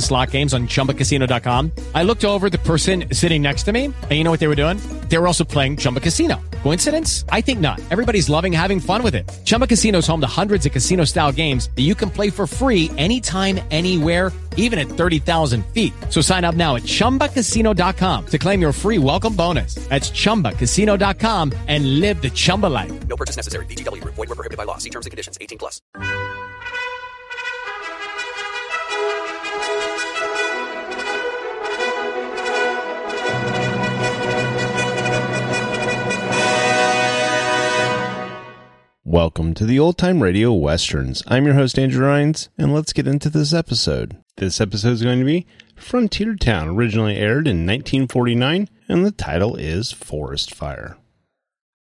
slot games on ChumbaCasino.com. I looked over the person sitting next to me, and you know what they were doing? They were also playing Chumba Casino. Coincidence? I think not. Everybody's loving having fun with it. Chumba Casino is home to hundreds of casino-style games that you can play for free anytime, anywhere, even at 30,000 feet. So sign up now at ChumbaCasino.com to claim your free welcome bonus. That's ChumbaCasino.com and live the Chumba life. No purchase necessary. Group. Void were prohibited by law. See terms and conditions. 18 plus. Welcome to the Old Time Radio Westerns. I'm your host, Andrew Rhynes, and let's get into this episode. This episode is going to be Frontier Town, originally aired in 1949, and the title is Forest Fire.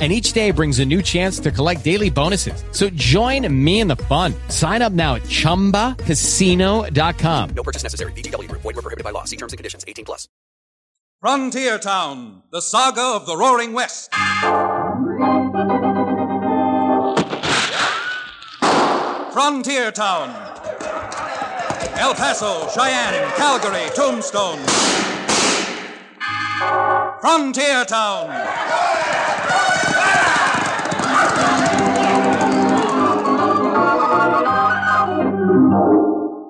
And each day brings a new chance to collect daily bonuses. So join me in the fun. Sign up now at chumbacasino.com. No purchase necessary. VGW Group. Void were prohibited by law. See terms and conditions. 18 plus. Frontier Town, the saga of the Roaring West. Frontier Town. El Paso, Cheyenne, Calgary, Tombstone. Frontier Town.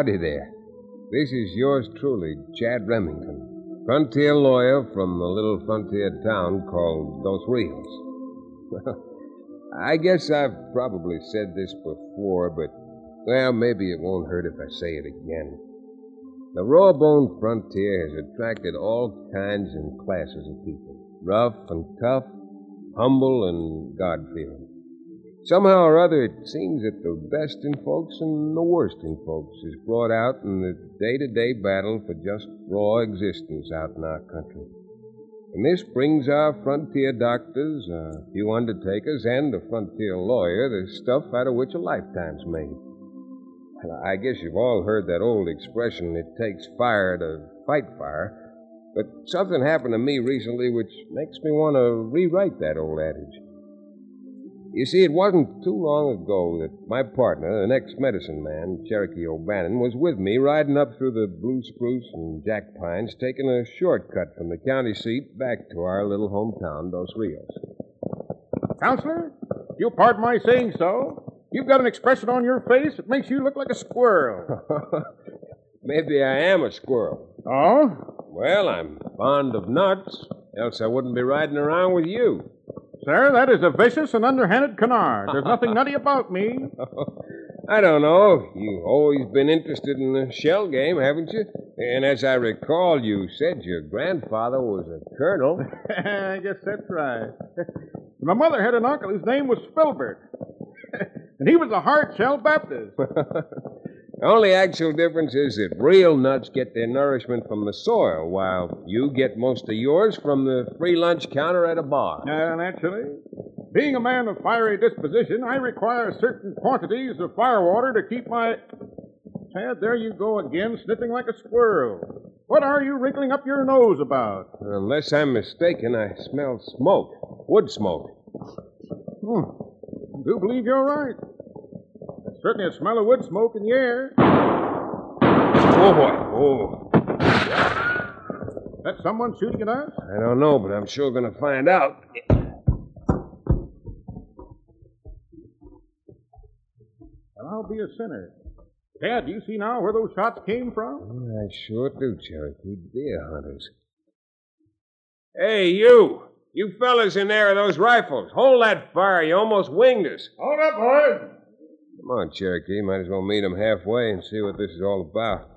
Howdy there. This is yours truly, Chad Remington, frontier lawyer from a little frontier town called Dos Rios. Well, I guess I've probably said this before, but, well, maybe it won't hurt if I say it again. The raw-boned frontier has attracted all kinds and classes of people, rough and tough, humble and God-fearing. Somehow or other, it seems that the best in folks and the worst in folks is brought out in the day to day battle for just raw existence out in our country. And this brings our frontier doctors, a few undertakers, and a frontier lawyer the stuff out of which a lifetime's made. I guess you've all heard that old expression, it takes fire to fight fire. But something happened to me recently which makes me want to rewrite that old adage. You see, it wasn't too long ago that my partner, an ex-medicine man, Cherokee O'Bannon, was with me riding up through the blue spruce and jack pines, taking a shortcut from the county seat back to our little hometown, Dos Rios. Counselor, you'll pardon my saying so. You've got an expression on your face that makes you look like a squirrel. Maybe I am a squirrel. oh? Well, I'm fond of nuts, else I wouldn't be riding around with you. Sir, that is a vicious and underhanded canard. There's nothing nutty about me. I don't know. You've always been interested in the shell game, haven't you? And as I recall, you said your grandfather was a colonel. I guess that's right. My mother had an uncle whose name was Filbert. and he was a hard shell Baptist. The only actual difference is that real nuts get their nourishment from the soil, while you get most of yours from the free lunch counter at a bar. Uh, naturally. Being a man of fiery disposition, I require certain quantities of firewater to keep my. Chad, there you go again, sniffing like a squirrel. What are you wrinkling up your nose about? Unless I'm mistaken, I smell smoke. Wood smoke. Hmm. I do believe you're right. There's certainly a smell of wood smoke in the air. Oh, boy. Oh. That someone shooting at us? I don't know, but I'm sure going to find out. And I'll be a sinner. Dad, do you see now where those shots came from? Mm, I sure do, Cherokee. Deer hunters. Hey, you! You fellas in there with those rifles. Hold that fire. You almost winged us. Hold up, boys. Come on, Cherokee. Might as well meet 'em halfway and see what this is all about.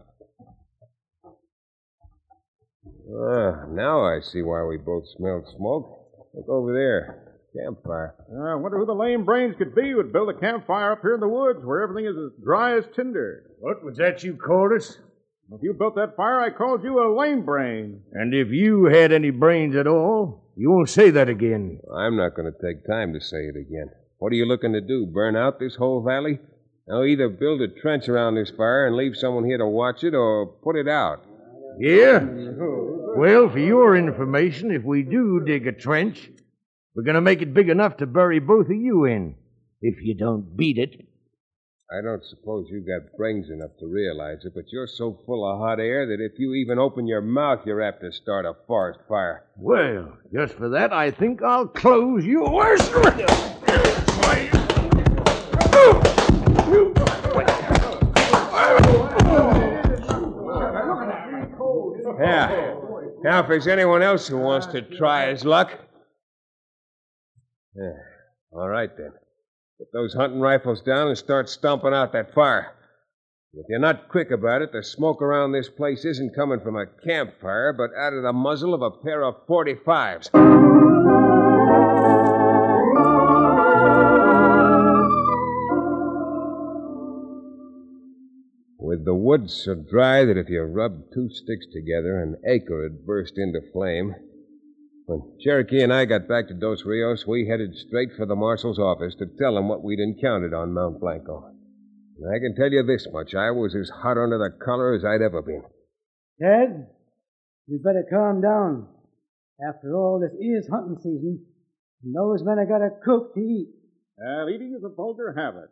Ah, now I see why we both smelled smoke. Look over there. Campfire. I wonder who the lame brains could be who would build a campfire up here in the woods where everything is as dry as tinder. What was that you called us? If you built that fire, I called you a lame brain. And if you had any brains at all, you won't say that again. I'm not going to take time to say it again. What are you looking to do? Burn out this whole valley? Now, either build a trench around this fire and leave someone here to watch it, or put it out. Yeah? Well, for your information, if we do dig a trench, we're going to make it big enough to bury both of you in. If you don't beat it. I don't suppose you've got brains enough to realize it, but you're so full of hot air that if you even open your mouth, you're apt to start a forest fire. Well, just for that, I think I'll close yours. Yeah. Now, if there's anyone else who wants to try his luck. Yeah. All right, then. Put those hunting rifles down and start stomping out that fire. If you're not quick about it, the smoke around this place isn't coming from a campfire, but out of the muzzle of a pair of 45s. The wood's so dry that if you rubbed two sticks together, an acre would burst into flame. When Cherokee and I got back to Dos Rios, we headed straight for the marshal's office to tell him what we'd encountered on Mount Blanco. And I can tell you this much I was as hot under the collar as I'd ever been. Chad, you better calm down. After all, this is hunting season, and those men have got to cook to eat. Well, eating is a vulgar habit.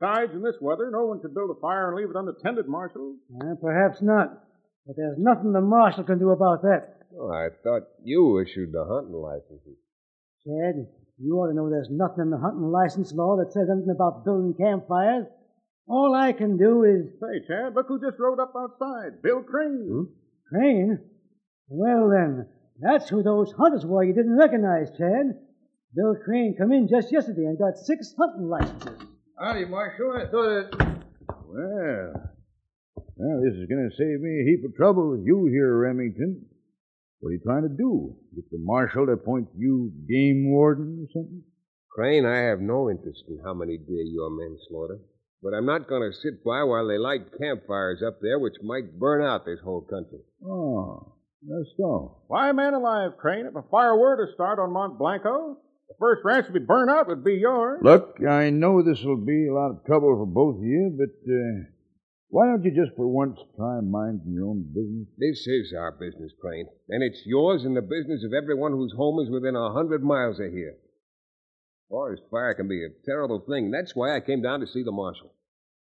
Besides, in this weather, no one could build a fire and leave it unattended, Marshal. Uh, perhaps not, but there's nothing the marshal can do about that. Oh, I thought you issued the hunting licenses. Chad, you ought to know there's nothing in the hunting license law that says anything about building campfires. All I can do is. Say, Chad, look who just rode up outside. Bill Crane. Crane? Well, then, that's who those hunters were you didn't recognize, Chad. Bill Crane come in just yesterday and got six hunting licenses. Howdy, Marshal. I thought it. Well, well, this is going to save me a heap of trouble with you here, Remington. What are you trying to do? Get the marshal to appoint you game warden or something? Crane, I have no interest in how many deer your men slaughter. But I'm not going to sit by while they light campfires up there, which might burn out this whole country. Oh, that's so. Why, man alive, Crane, if a fire were to start on Mont Blanco, the first ranch to be burned out would be yours. Look, I know this will be a lot of trouble for both of you, but uh, why don't you just for once try minding your own business? This is our business, Crane. And it's yours and the business of everyone whose home is within a hundred miles of here. Forest fire can be a terrible thing. That's why I came down to see the marshal.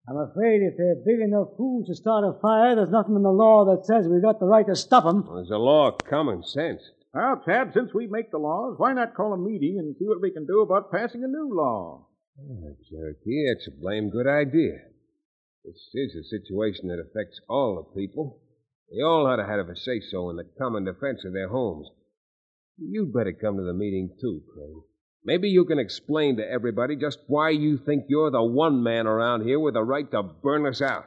I'm afraid if they're big enough fools to start a fire, there's nothing in the law that says we've got the right to stop 'em. Well, there's a law of common sense. Well, Chad, since we make the laws, why not call a meeting and see what we can do about passing a new law? Yeah, Cherokee, it's a blame good idea. This is a situation that affects all the people. They all ought to have a say so in the common defense of their homes. You'd better come to the meeting, too, Crane. Maybe you can explain to everybody just why you think you're the one man around here with the right to burn us out.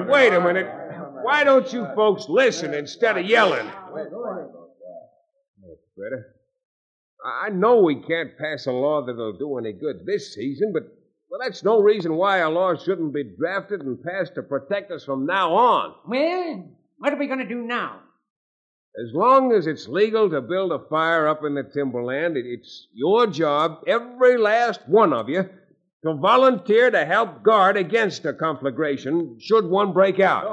Minute, wait a minute. Why don't you folks listen instead of yelling? Better. I know we can't pass a law that'll do any good this season, but well, that's no reason why a law shouldn't be drafted and passed to protect us from now on. Well, what are we going to do now? As long as it's legal to build a fire up in the timberland, it- it's your job, every last one of you, to volunteer to help guard against a conflagration should one break out.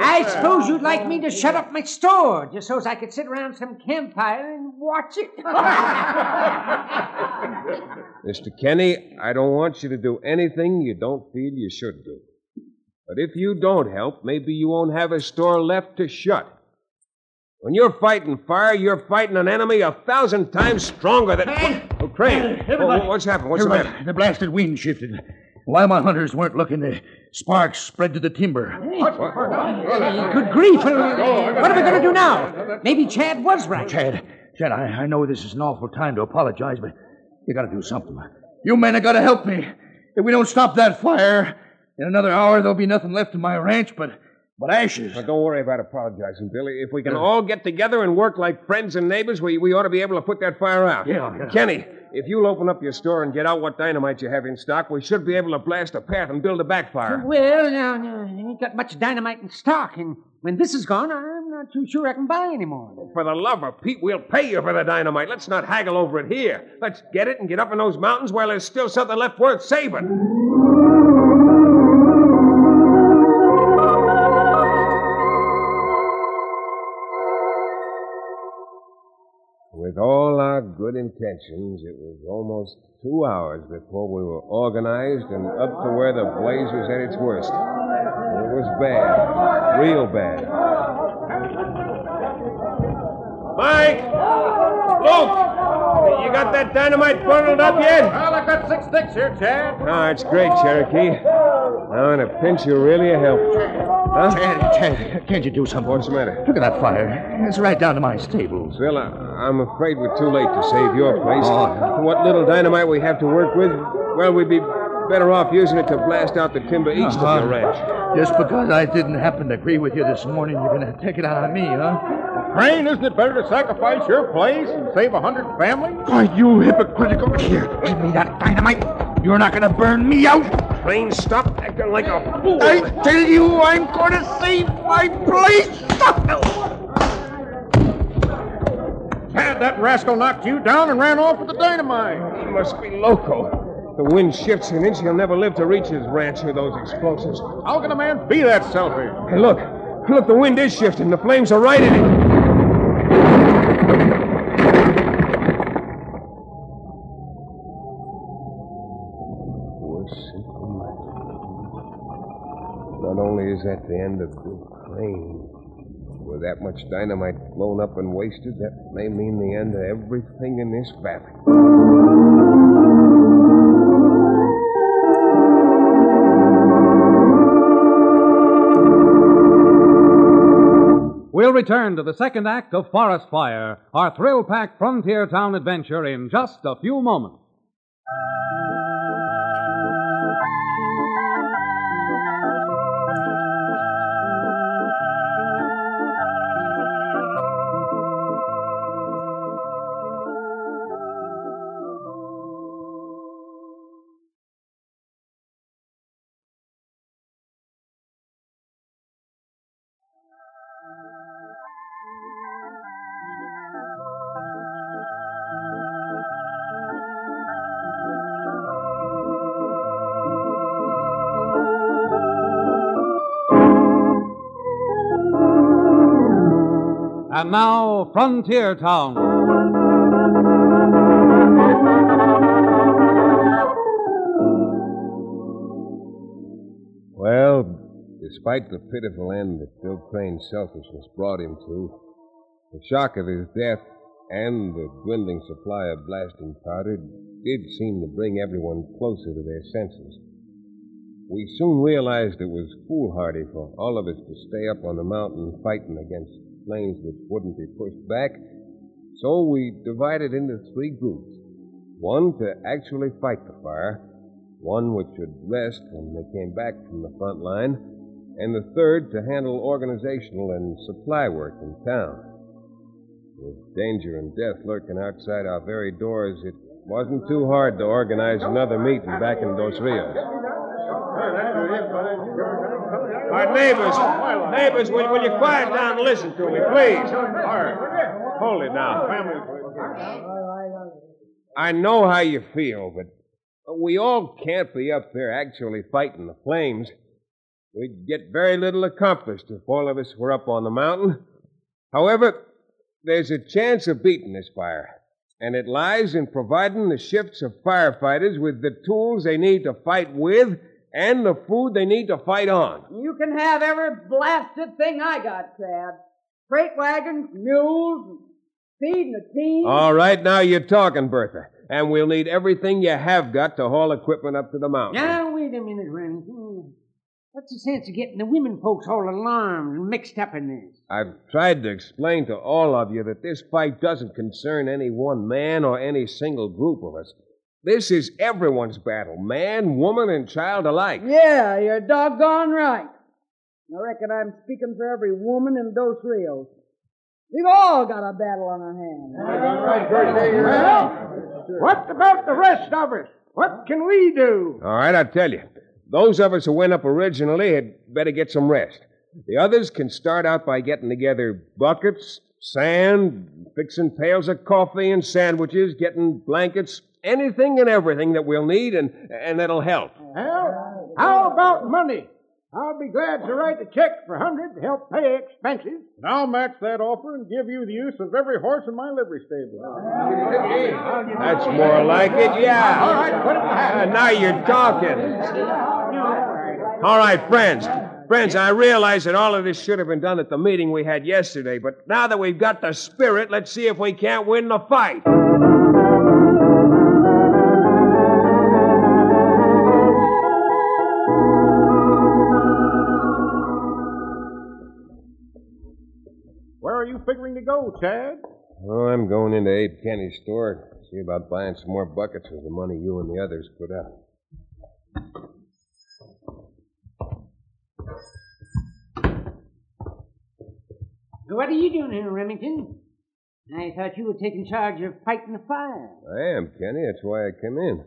I suppose you'd like me to shut up my store just so's I could sit around some campfire and watch it. Mr. Kenny, I don't want you to do anything you don't feel you should do. But if you don't help, maybe you won't have a store left to shut. When you're fighting fire, you're fighting an enemy a thousand times stronger than. Oh, Crane! Everybody- Oh, what's happened? What's the matter? The blasted wind shifted. While my hunters weren't looking, the sparks spread to the timber. what Good grief. What are we going to do now? Maybe Chad was right. Chad, Chad, I, I know this is an awful time to apologize, but you gotta do something. You men have gotta help me. If we don't stop that fire, in another hour there'll be nothing left in my ranch but but ashes. Don't worry about apologizing, Billy. If we can all get together and work like friends and neighbors, we, we ought to be able to put that fire out. Yeah, yeah. Kenny, if you'll open up your store and get out what dynamite you have in stock, we should be able to blast a path and build a backfire. Well, now, now, I ain't got much dynamite in stock, and when this is gone, I'm not too sure I can buy any more. Oh, for the love of Pete, we'll pay you for the dynamite. Let's not haggle over it here. Let's get it and get up in those mountains while there's still something left worth saving. All our good intentions, it was almost two hours before we were organized and up to where the blaze was at its worst. It was bad, real bad. Mike! Luke! You got that dynamite bundled up yet? Well, I got six sticks here, Chad. Oh, it's great, Cherokee. Now, in a pinch, you're really a help. Huh? Chad, Chad, can't you do something? What's the matter? Look at that fire. It's right down to my stables. Well, I, I'm afraid we're too late to save your place. Oh. What little dynamite we have to work with, well, we'd be better off using it to blast out the timber east Uh-huh. of your ranch. Just because I didn't happen to agree with you this morning, you're going to take it out on me, huh? Crane, isn't it better to sacrifice your place and save a hundred families? Why, you hypocritical. Here, give me that dynamite. You're not going to burn me out. Crane, stop acting like a fool. I tell you, I'm going to save my place. Chad, that rascal knocked you down and ran off with the dynamite. He must be loco. The wind shifts an inch, he'll never live to reach his ranch with those explosives. How can a man be that selfish? Hey, look. Look, the wind is shifting. The flames are right in it. Not only is that the end of Bill Crane, with that much dynamite blown up and wasted, that may mean the end of everything in this valley. We'll return to the second act of Forest Fire, our thrill packed frontier town adventure, in just a few moments. And now, Frontier Town. Well, despite the pitiful end that Bill Crane's selfishness brought him to, the shock of his death and the dwindling supply of blasting powder did seem to bring everyone closer to their senses. We soon realized it was foolhardy for all of us to stay up on the mountain fighting against flames which wouldn't be pushed back, so we divided into three groups. One to actually fight the fire, one which would rest when they came back from the front line, and the third to handle organizational and supply work in town. With danger and death lurking outside our very doors, it wasn't too hard to organize another meeting back in Dos Rios. Our neighbors, neighbors, will, will you quiet down and listen to me, please? Hold it now. I know how you feel, but we all can't be up there actually fighting the flames. We'd get very little accomplished if all of us were up on the mountain. However, there's a chance of beating this fire, and it lies in providing the shifts of firefighters with the tools they need to fight with and the food they need to fight on. You can have every blasted thing I got, Chad. Freight wagons, mules, feeding the team. All right, now you're talking, Bertha. And we'll need everything you have got to haul equipment up to the mountain. Now, wait a minute, Remington. What's the sense of getting the women folks all alarmed and mixed up in this? I've tried to explain to all of you that this fight doesn't concern any one man or any single group of us. This is everyone's battle, man, woman, and child alike. Yeah, you're doggone right. I reckon I'm speaking for every woman in Dos Rios. We've all got a battle on our hands. Well, what about the rest of us? What can we do? All right, I'll tell you. Those of us who went up originally had better get some rest. The others can start out by getting together buckets, sand, fixing pails of coffee and sandwiches, getting blankets, anything and everything that we'll need and, and that'll help. Well, how about money? I'll be glad to write a check for a hundred to help pay expenses. And I'll match that offer and give you the use of every horse in my livery stable. That's more like it, yeah. All right, put it in the hat. Uh, now you're talking. All right, friends. Friends, I realize that all of this should have been done at the meeting we had yesterday, but now that we've got the spirit, let's see if we can't win the fight. You figuring to go, Chad? Oh, I'm going into Abe Kenny's store. To see about buying some more buckets with the money you and the others put up. What are you doing here, Remington? I thought you were taking charge of fighting the fire. I am, Kenny. That's why I came in.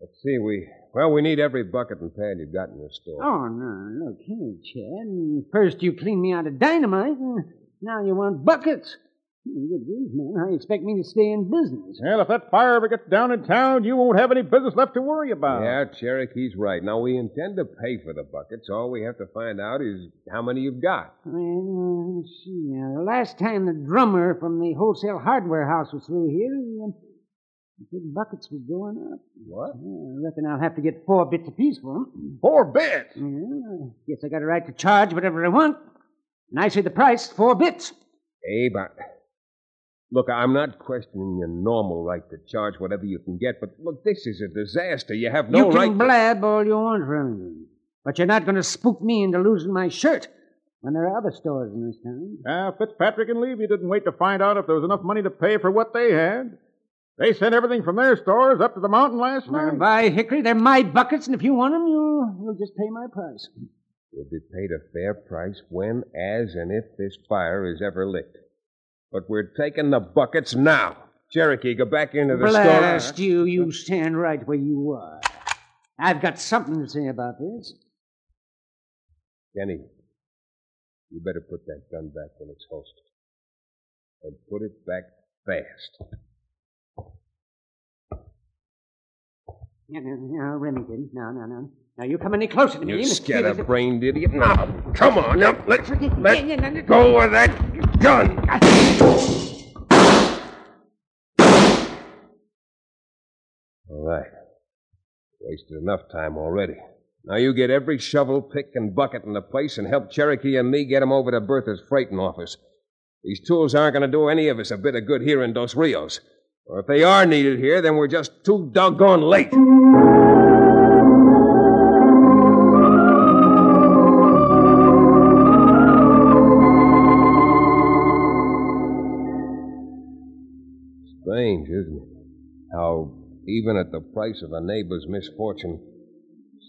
Let's see, we well, we need every bucket and pad you've got in your store. Oh, no, look here, Chad. First you clean me out of dynamite, and now you want buckets. Good grief, man. How you expect me to stay in business? Well, if that fire ever gets down in town, you won't have any business left to worry about. Yeah, Cherokee's right. Now, we intend to pay for the buckets. All we have to find out is how many you've got. Well, let's see. Now, the last time the drummer from the wholesale hardware house was through here, um, the big buckets were going up. What? I reckon I'll have to get four bits apiece for them. Four bits? Yeah, I guess I got a right to charge whatever I want. And I say the price, four bits. Abe, I... Look, I'm not questioning your normal right to charge whatever you can get, but look, this is a disaster. You have no you can right to... blab all you want, Remington. But you're not going to spook me into losing my shirt when there are other stores in this town. Ah, Fitzpatrick and Levy didn't wait to find out if there was enough money to pay for what they had. They sent everything from their stores up to the mountain last Well, night. by Hickory, they're my buckets, and if you want them, you'll, you'll just pay my price. You'll be paid a fair price when, as, and if this fire is ever lit. But we're taking the buckets now. Cherokee, go back into the Blast store. you, you stand right where you are. I've got something to say about this. Kenny, you better put that gun back in its holster. And put it back fast. Now, now, Remington, now, now, now. Now, you come any closer to me. You scatterbrained idiot. Now, come on. Now, let, let go of that gun. All right. Wasted enough time already. Now you get every shovel, pick, and bucket in the place and help Cherokee and me get 'em over to Bertha's freighting office. These tools aren't going to do any of us a bit of good here in Dos Rios. Or if they are needed here, then we're just too doggone late. Even at the price of a neighbor's misfortune,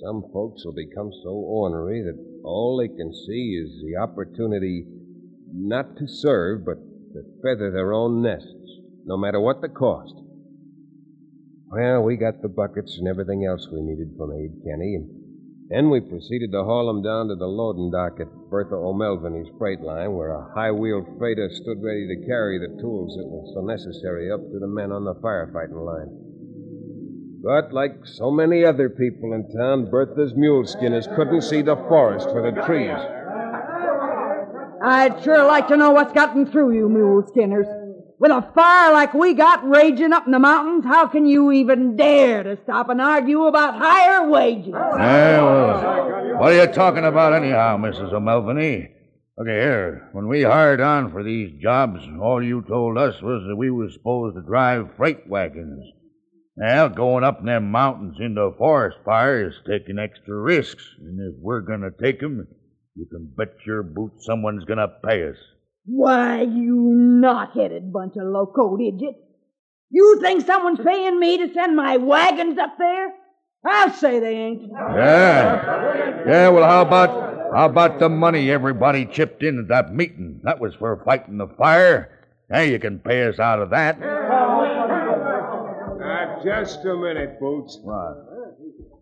some folks will become so ornery that all they can see is the opportunity not to serve, but to feather their own nests, no matter what the cost. Well, we got the buckets and everything else we needed from Abe Kenny, and then we proceeded to haul 'em down to the loading dock at Bertha O'Melveny's freight line, where a high-wheeled freighter stood ready to carry the tools that were so necessary up to the men on the firefighting line. But like so many other people in town, Bertha's mule skinners couldn't see the forest for the trees. I'd sure like to know what's gotten through you, mule skinners. With a fire like we got raging up in the mountains, how can you even dare to stop and argue about higher wages? Well, what are you talking about anyhow, Mrs. O'Melveny? Look here, when we hired on for these jobs, all you told us was that we were supposed to drive freight wagons. Well, going up them mountains into a forest fires taking extra risks, and if we're going to take 'em, you can bet your boots someone's going to pay us. Why, you knot-headed bunch of locoed idiots. You think someone's paying me to send my wagons up there? I'll say they ain't. Yeah. Yeah, well, how about how about the money everybody chipped in at that meeting? That was for fighting the fire. Now you can pay us out of that. Just a minute, Boots. What?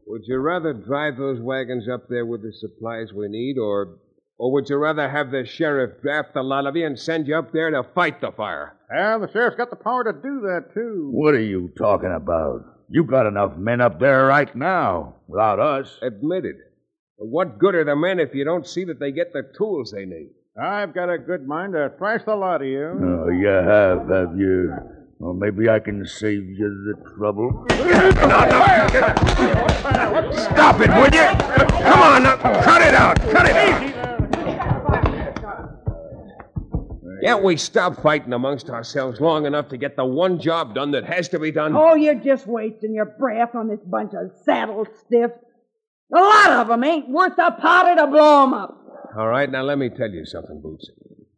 Would you rather drive those wagons up there with the supplies we need, or or would you rather have the sheriff draft a lot of you and send you up there to fight the fire? Yeah, the sheriff's got the power to do that, too. What are you talking about? You got enough men up there right now, without us. Admitted. But what good are the men if you don't see that they get the tools they need? I've got a good mind to thrash the lot of you. Oh, you have, have you? Well, maybe I can save you the trouble. Stop it, would you? Come on, now, cut it out. Cut it out. Can't we stop fighting amongst ourselves long enough to get the one job done that has to be done? Oh, you're just wasting your breath on this bunch of saddle stiffs. A lot of 'em ain't worth a powder to blow 'em up. All right, now let me tell you something, Boots.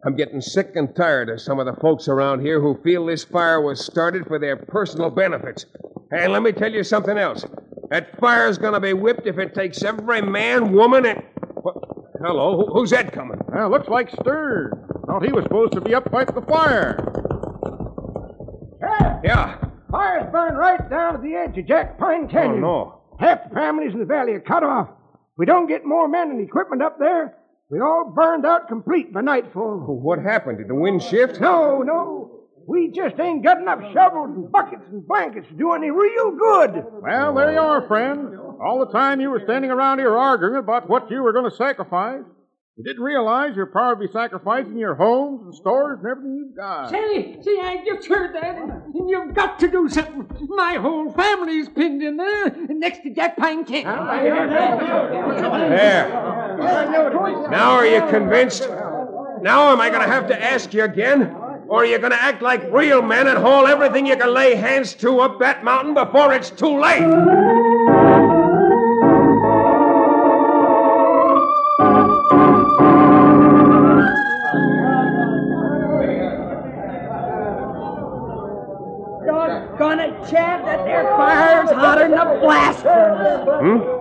I'm getting sick and tired of some of the folks around here who feel this fire was started for their personal benefits. And let me tell you something else. That fire's gonna be whipped if it takes every man, woman, and. What? Hello, who's that coming? Well, looks like Stern. Thought he was supposed to be up fighting the fire. Yeah. Fire's burned right down to the edge of Jack Pine oh, Canyon. Oh, no. Half the families in the valley are cut off. If we don't get more men and equipment up there, we all burned out complete by nightfall. Oh, what happened? Did the wind shift? No, no. We just ain't got enough shovels and buckets and blankets to do any real good. Well, there you are, friend. All the time you were standing around here arguing about what you were going to sacrifice. You didn't realize you're probably sacrificing your homes and stores and everything you've got. Say, see, I just heard that, and you've got to do something. My whole family's pinned in there, next to Jack Pine Canyon. There. Now are you convinced? Now am I going to have to ask you again? Or are you going to act like real men and haul everything you can lay hands to up that mountain before it's too late? Doggone it, Chad, that there fire's hotter than a blast furnace. Hmm?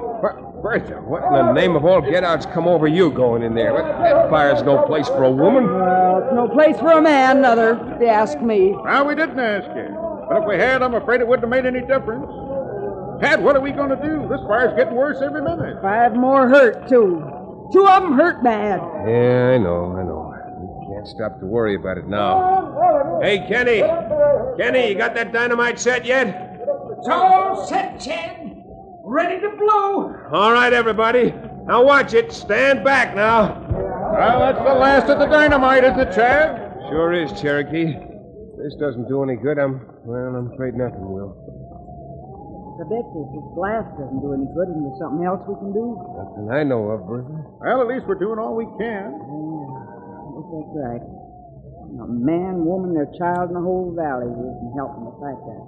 Ber- Bertha, what in the name of all get-outs come over you going in there? That- That fire's no place for a woman. Well, it's no place for a man, neither, if you ask me. Well, we didn't ask you. But if we had, I'm afraid it wouldn't have made any difference. Chad, what are we going to do? This fire's getting worse every minute. Five more hurt, too. Two of them hurt bad. Yeah, I know, I know. We can't stop to worry about it now. Hey, Kenny. Kenny, you got that dynamite set yet? It's all set, Chad. Ready to blow. All right, everybody. Now watch it. Stand back now. Well, that's the last of the dynamite, isn't it, Chad? Sure is, Cherokee. This doesn't do any good. I'm, well, I'm afraid nothing will. I bet this blast doesn't do any good, isn't there something else we can do? Nothing I know of, Bertha. Well, at least we're doing all we can. I guess that's right. A man, woman, their child, and the whole valley here can help them to fight that fire.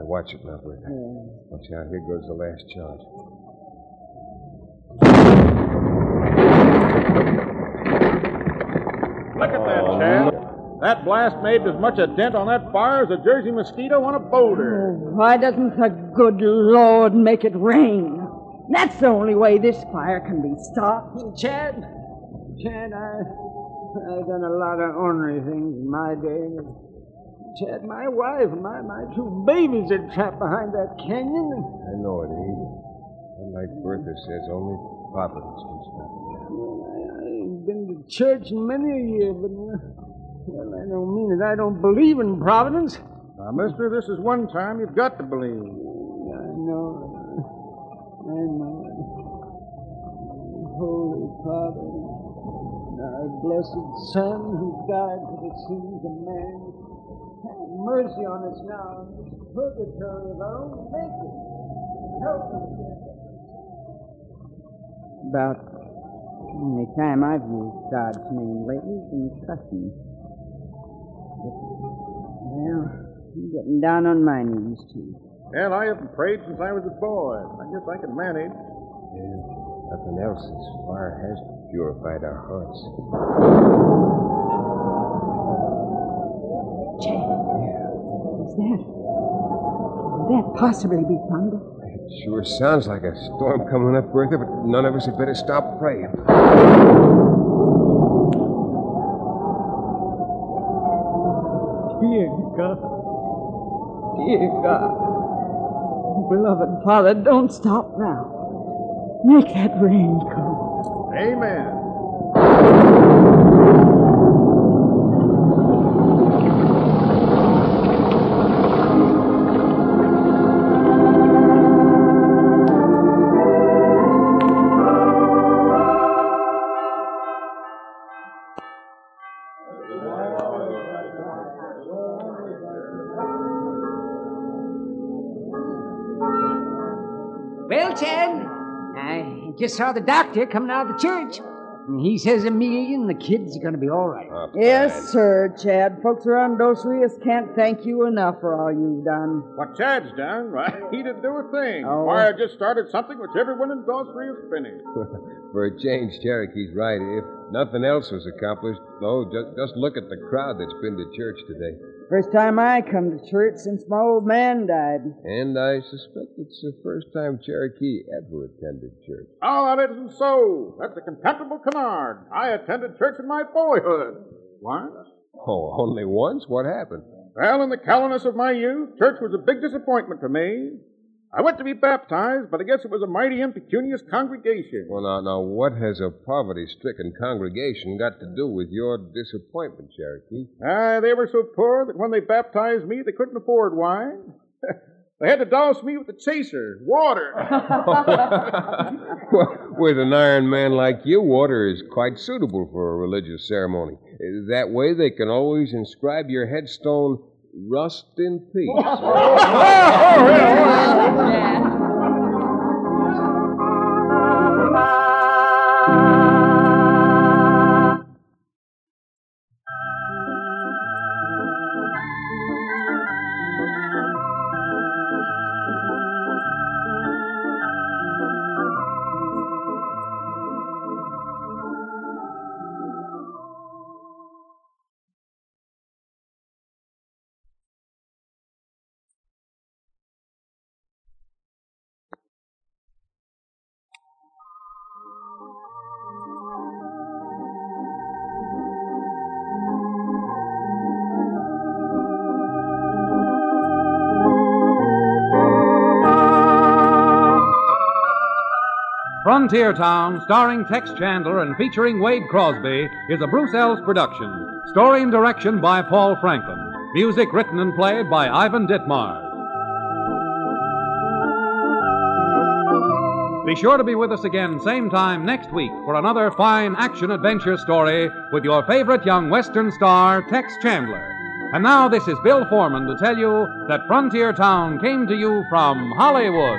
I watch it hmm. now, Bertha. Yeah. Watch out. Here goes the last charge. Look at that, oh, Chad. That blast made as much a dent on that fire as a Jersey mosquito on a boulder. Hmm, why doesn't the good Lord make it rain? That's the only way this fire can be stopped. Hmm, Chad, Chad, I, I've done a lot of ornery things in my day. Chad, my wife and my, my two babies are trapped behind that canyon. I know it, Abe. But like Bertha says, only Providence can stop it. I ain't been to church in many a year, but uh, well, I don't mean it. I don't believe in Providence. Now, mister, this is one time you've got to believe. I know. I know. Holy Father, our blessed Son who died for the sins of man, mercy on us now in this purgatory of our own making. Help us. About the only time I've used God's name lately has been cussing. But, well, I'm getting down on my knees, too. Well, I haven't prayed since I was a boy. I guess I can manage. Yeah, nothing else. This fire has purified our hearts. Chad, is that? Could that possibly be thunder? It sure sounds like a storm coming up, Bertha, but none of us had better stop praying. Dear God. Dear God. Beloved Father, don't stop now. Make that rain come. Amen. Just saw the doctor coming out of the church. And he says Amelia and the kids are going to be all right. Yes, sir, Chad. Folks around Dos Rios can't thank you enough for all you've done. What Chad's done, right? He didn't do a thing. Oh. Fire just started something which everyone in Dos Rios finished. For a change, Cherokee's right. If nothing else was accomplished, no, just, just look at the crowd that's been to church today. First time I come to church since my old man died. And I suspect it's the first time Cherokee ever attended church. Oh, that isn't so. That's a contemptible canard. I attended church in my boyhood. Once? Oh, only once? What happened? Well, in the callousness of my youth, church was a big disappointment to me. I went to be baptized, but I guess it was a mighty impecunious congregation. Well, now, now, what has a poverty-stricken congregation got to do with your disappointment, Cherokee? Ah, they were so poor that when they baptized me, they couldn't afford wine. they had to douse me with the chaser, water. well, with an iron man like you, water is quite suitable for a religious ceremony. That way, they can always inscribe your headstone, "Rust in Peace." Frontier Town, starring Tex Chandler and featuring Wade Crosby, is a Bruce Eells production. Story and direction by Paul Franklin. Music written and played by Ivan Ditmars. Be sure to be with us again, same time next week, for another fine action adventure story with your favorite young Western star, Tex Chandler. And now, this is Bill Forman to tell you that Frontier Town came to you from Hollywood.